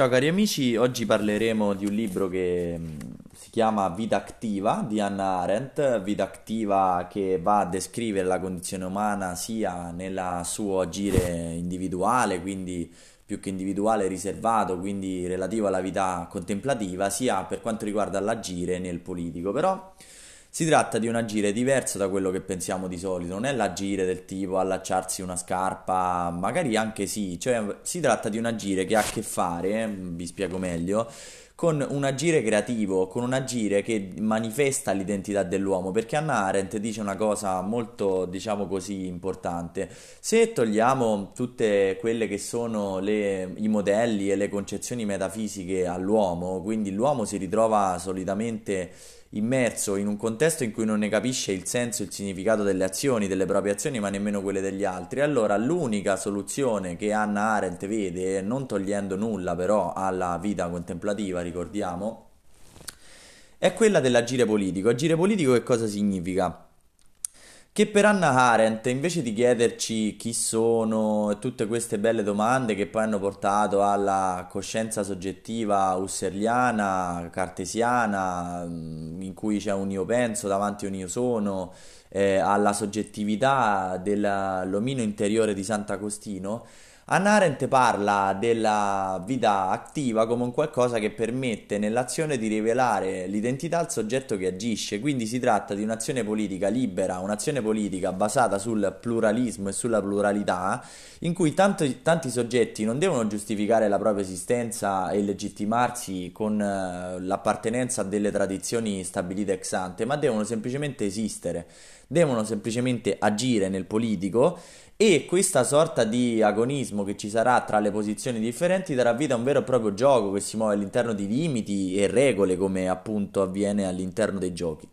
Ciao cari amici, oggi parleremo di un libro che mm, si chiama Vita attiva di Hannah Arendt, vita attiva che va a descrivere la condizione umana sia nel suo agire individuale, quindi più che individuale riservato, quindi relativo alla vita contemplativa, sia per quanto riguarda l'agire nel politico. Però si tratta di un agire diverso da quello che pensiamo di solito, non è l'agire del tipo allacciarsi una scarpa, magari anche sì, cioè si tratta di un agire che ha a che fare, vi spiego meglio, con un agire creativo, con un agire che manifesta l'identità dell'uomo, perché Hannah Arendt dice una cosa molto, diciamo così, importante. Se togliamo tutte quelle che sono le, i modelli e le concezioni metafisiche all'uomo, quindi l'uomo si ritrova solitamente immerso in un contesto in cui non ne capisce il senso e il significato delle azioni, delle proprie azioni, ma nemmeno quelle degli altri, allora l'unica soluzione che Hannah Arendt vede, non togliendo nulla però alla vita contemplativa, ricordiamo, è quella dell'agire politico. Agire politico che cosa significa? Che per Anna Arendt, invece di chiederci chi sono e tutte queste belle domande che poi hanno portato alla coscienza soggettiva husserliana, cartesiana, mm, in cui c'è un io penso davanti a un io sono, eh, alla soggettività dell'omino interiore di Sant'Agostino, Hannah Arendt parla della vita attiva come un qualcosa che permette nell'azione di rivelare l'identità al soggetto che agisce, quindi si tratta di un'azione politica libera, un'azione politica basata sul pluralismo e sulla pluralità, in cui tanti, tanti soggetti non devono giustificare la propria esistenza e legittimarsi con eh, l'appartenenza a delle tradizioni stabilite ex ante, ma devono semplicemente esistere, devono semplicemente agire nel politico e questa sorta di agonismo che ci sarà tra le posizioni differenti darà vita a un vero e proprio gioco che si muove all'interno di limiti e regole come appunto avviene all'interno dei giochi.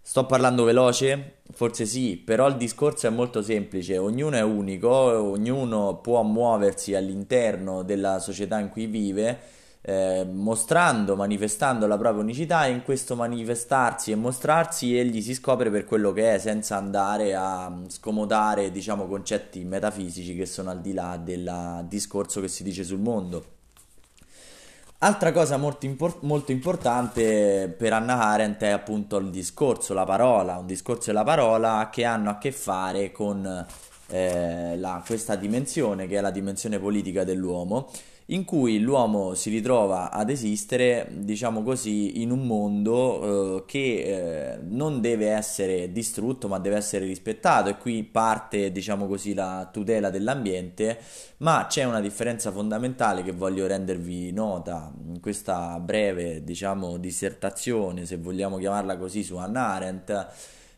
Sto parlando veloce? Forse sì, però il discorso è molto semplice, ognuno è unico, ognuno può muoversi all'interno della società in cui vive eh, mostrando, manifestando la propria unicità e in questo manifestarsi e mostrarsi egli si scopre per quello che è senza andare a scomodare diciamo concetti metafisici che sono al di là del discorso che si dice sul mondo. Altra cosa molto, import- molto, importante per Anna Arendt è appunto il discorso, la parola, un discorso e la parola che hanno a che fare con eh, la, questa dimensione che è la dimensione politica dell'uomo in cui l'uomo si ritrova ad esistere, diciamo così, in un mondo eh, che eh, non deve essere distrutto, ma deve essere rispettato. E qui parte, diciamo così, la tutela dell'ambiente, ma c'è una differenza fondamentale che voglio rendervi nota in questa breve, diciamo, dissertazione, se vogliamo chiamarla così, su Hannah Arendt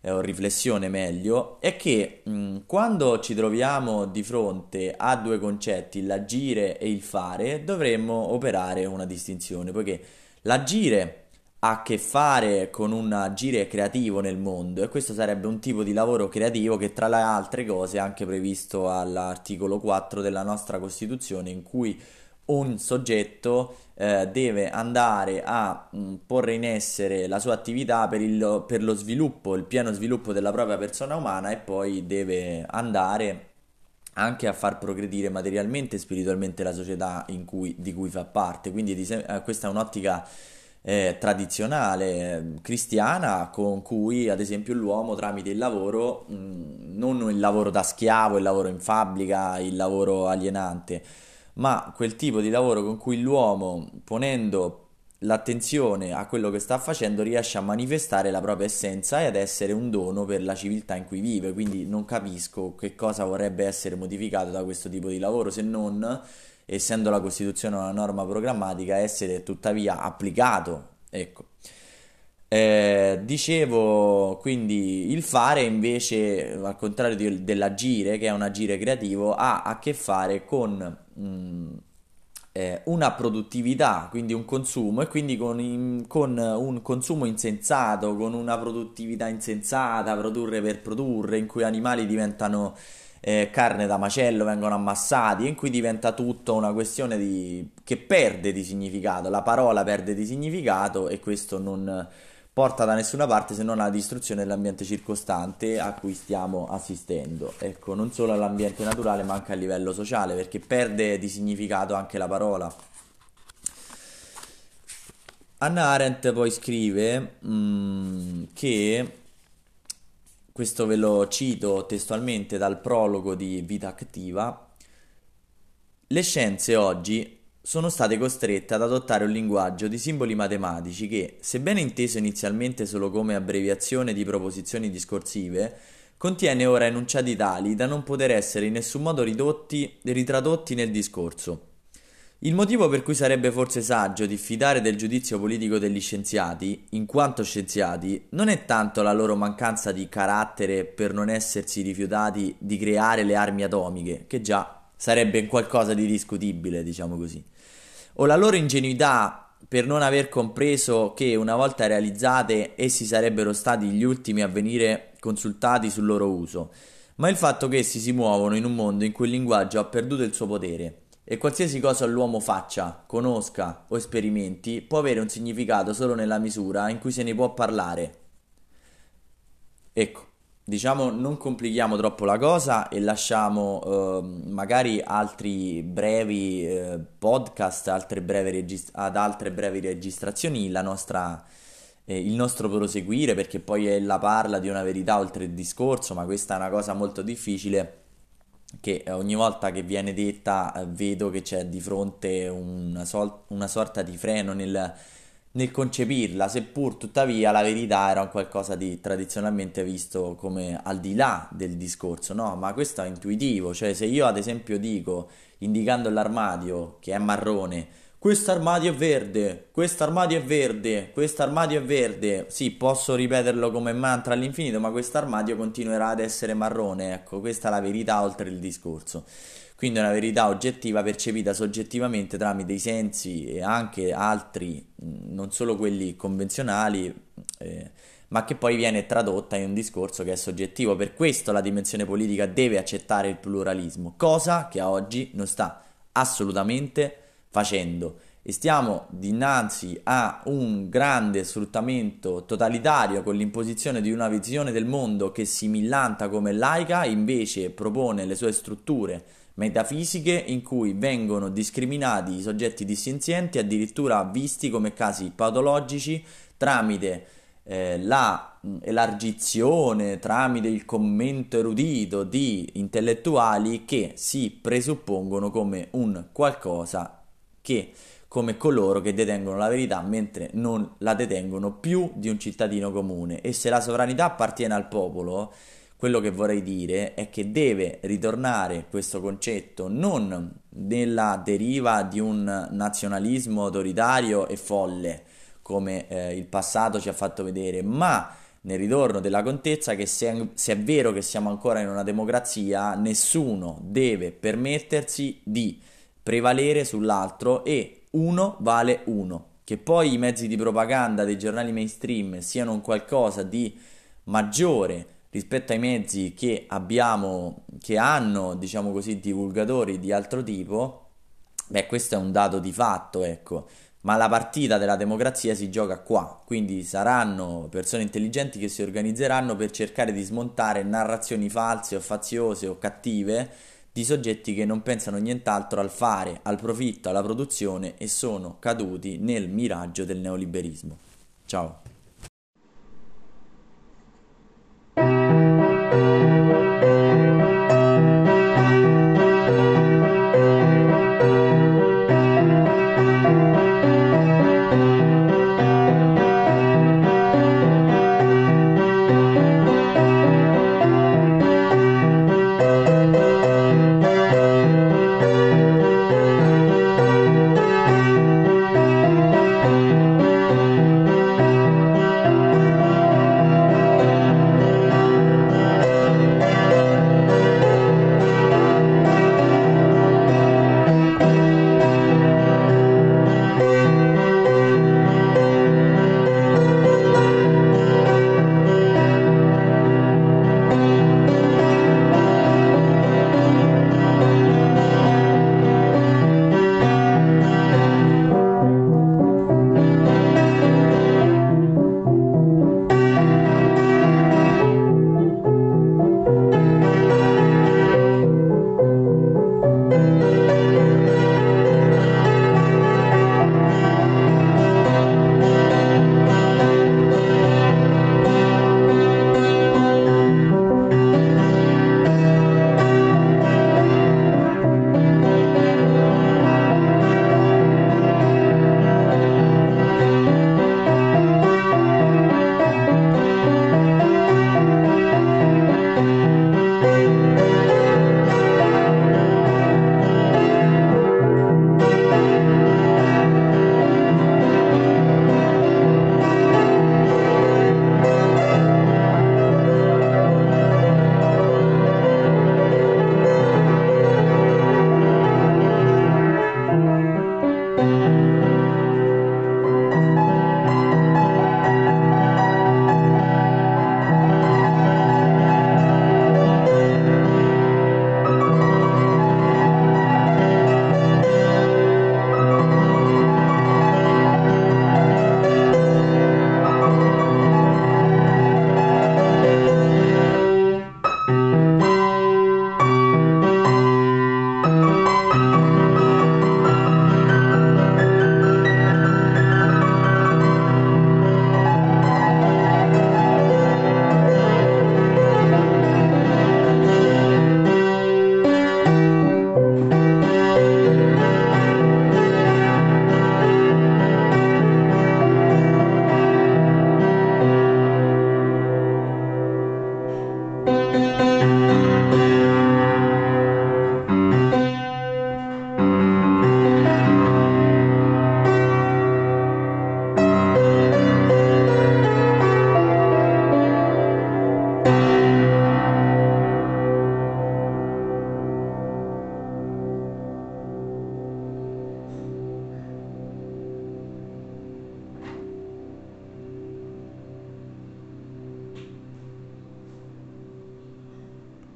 o riflessione meglio, è che mh, quando ci troviamo di fronte a due concetti, l'agire e il fare, dovremmo operare una distinzione, poiché l'agire ha a che fare con un agire creativo nel mondo e questo sarebbe un tipo di lavoro creativo che tra le altre cose è anche previsto all'articolo 4 della nostra Costituzione in cui un soggetto eh, deve andare a mh, porre in essere la sua attività per, il, per lo sviluppo, il pieno sviluppo della propria persona umana e poi deve andare anche a far progredire materialmente e spiritualmente la società cui, di cui fa parte. Quindi eh, questa è un'ottica eh, tradizionale cristiana con cui ad esempio l'uomo tramite il lavoro, mh, non il lavoro da schiavo, il lavoro in fabbrica, il lavoro alienante, ma quel tipo di lavoro con cui l'uomo, ponendo l'attenzione a quello che sta facendo, riesce a manifestare la propria essenza e ad essere un dono per la civiltà in cui vive. Quindi non capisco che cosa vorrebbe essere modificato da questo tipo di lavoro se non, essendo la Costituzione una norma programmatica, essere tuttavia applicato. Ecco. Eh, dicevo quindi il fare invece al contrario di, dell'agire che è un agire creativo ha a che fare con mh, eh, una produttività, quindi un consumo, e quindi con, in, con, un consumo insensato, con una produttività insensata, produrre per produrre, in cui animali diventano eh, carne da macello, vengono ammassati, in cui diventa tutto una questione di, che perde di significato, la parola perde di significato e questo non porta da nessuna parte se non alla distruzione dell'ambiente circostante a cui stiamo assistendo. Ecco, non solo all'ambiente naturale ma anche a livello sociale, perché perde di significato anche la parola. Anna Arendt poi scrive mm, che, questo ve lo cito testualmente dal prologo di Vita Attiva, le scienze oggi sono state costrette ad adottare un linguaggio di simboli matematici che, sebbene inteso inizialmente solo come abbreviazione di proposizioni discorsive, contiene ora enunciati tali da non poter essere in nessun modo ridotti, ritradotti nel discorso. Il motivo per cui sarebbe forse saggio diffidare del giudizio politico degli scienziati, in quanto scienziati, non è tanto la loro mancanza di carattere per non essersi rifiutati di creare le armi atomiche, che già sarebbe qualcosa di discutibile, diciamo così, o la loro ingenuità per non aver compreso che una volta realizzate essi sarebbero stati gli ultimi a venire consultati sul loro uso, ma il fatto che essi si muovono in un mondo in cui il linguaggio ha perduto il suo potere e qualsiasi cosa l'uomo faccia, conosca o sperimenti può avere un significato solo nella misura in cui se ne può parlare. Ecco, diciamo non complichiamo troppo la cosa e lasciamo eh, magari altri brevi eh, podcast, altre regist- ad altre brevi registrazioni la nostra, eh, il nostro proseguire perché poi ella parla di una verità oltre il discorso, ma questa è una cosa molto difficile che ogni volta che viene detta eh, vedo che c'è di fronte una, sol- una sorta di freno nel, nel, concepirla, seppur tuttavia la verità era un qualcosa di tradizionalmente visto come al di là del discorso, no? Ma questo è intuitivo, cioè se io ad esempio dico, indicando l'armadio che è marrone, questo armadio è verde, questo armadio è verde, questo armadio è verde. Sì, posso ripeterlo come mantra all'infinito, ma questo armadio continuerà ad essere marrone. Ecco, questa è la verità oltre il discorso. Quindi è una verità oggettiva percepita soggettivamente tramite i sensi e anche altri, non solo quelli convenzionali, eh, ma che poi viene tradotta in un discorso che è soggettivo. Per questo la dimensione politica deve accettare il pluralismo, cosa che a oggi non sta assolutamente facendo. E stiamo dinanzi a un grande sfruttamento totalitario con l'imposizione di una visione del mondo che si millanta come laica, invece propone le sue strutture metafisiche in cui vengono discriminati i soggetti dissenzienti, addirittura visti come casi patologici tramite eh, la elargizione, tramite il commento erudito di intellettuali che si presuppongono come un qualcosa che come coloro che detengono la verità mentre non la detengono più di un cittadino comune. E se la sovranità appartiene al popolo quello che vorrei dire è che deve ritornare questo concetto non nella deriva di un nazionalismo autoritario e folle come eh, il passato ci ha fatto vedere, ma nel ritorno della contezza che se se è vero che siamo ancora in una democrazia, nessuno deve permettersi di prevalere sull'altro e uno vale uno. Che poi i mezzi di propaganda dei giornali mainstream siano un qualcosa di maggiore rispetto ai mezzi che abbiamo, che hanno, diciamo così, divulgatori di altro tipo, beh, questo è un dato di fatto, ecco. Ma la partita della democrazia si gioca qua, quindi saranno persone intelligenti che si organizzeranno per cercare di smontare narrazioni false o faziose o cattive di soggetti che non pensano nient'altro al fare, al profitto, alla produzione e sono caduti nel miraggio del neoliberismo. Ciao.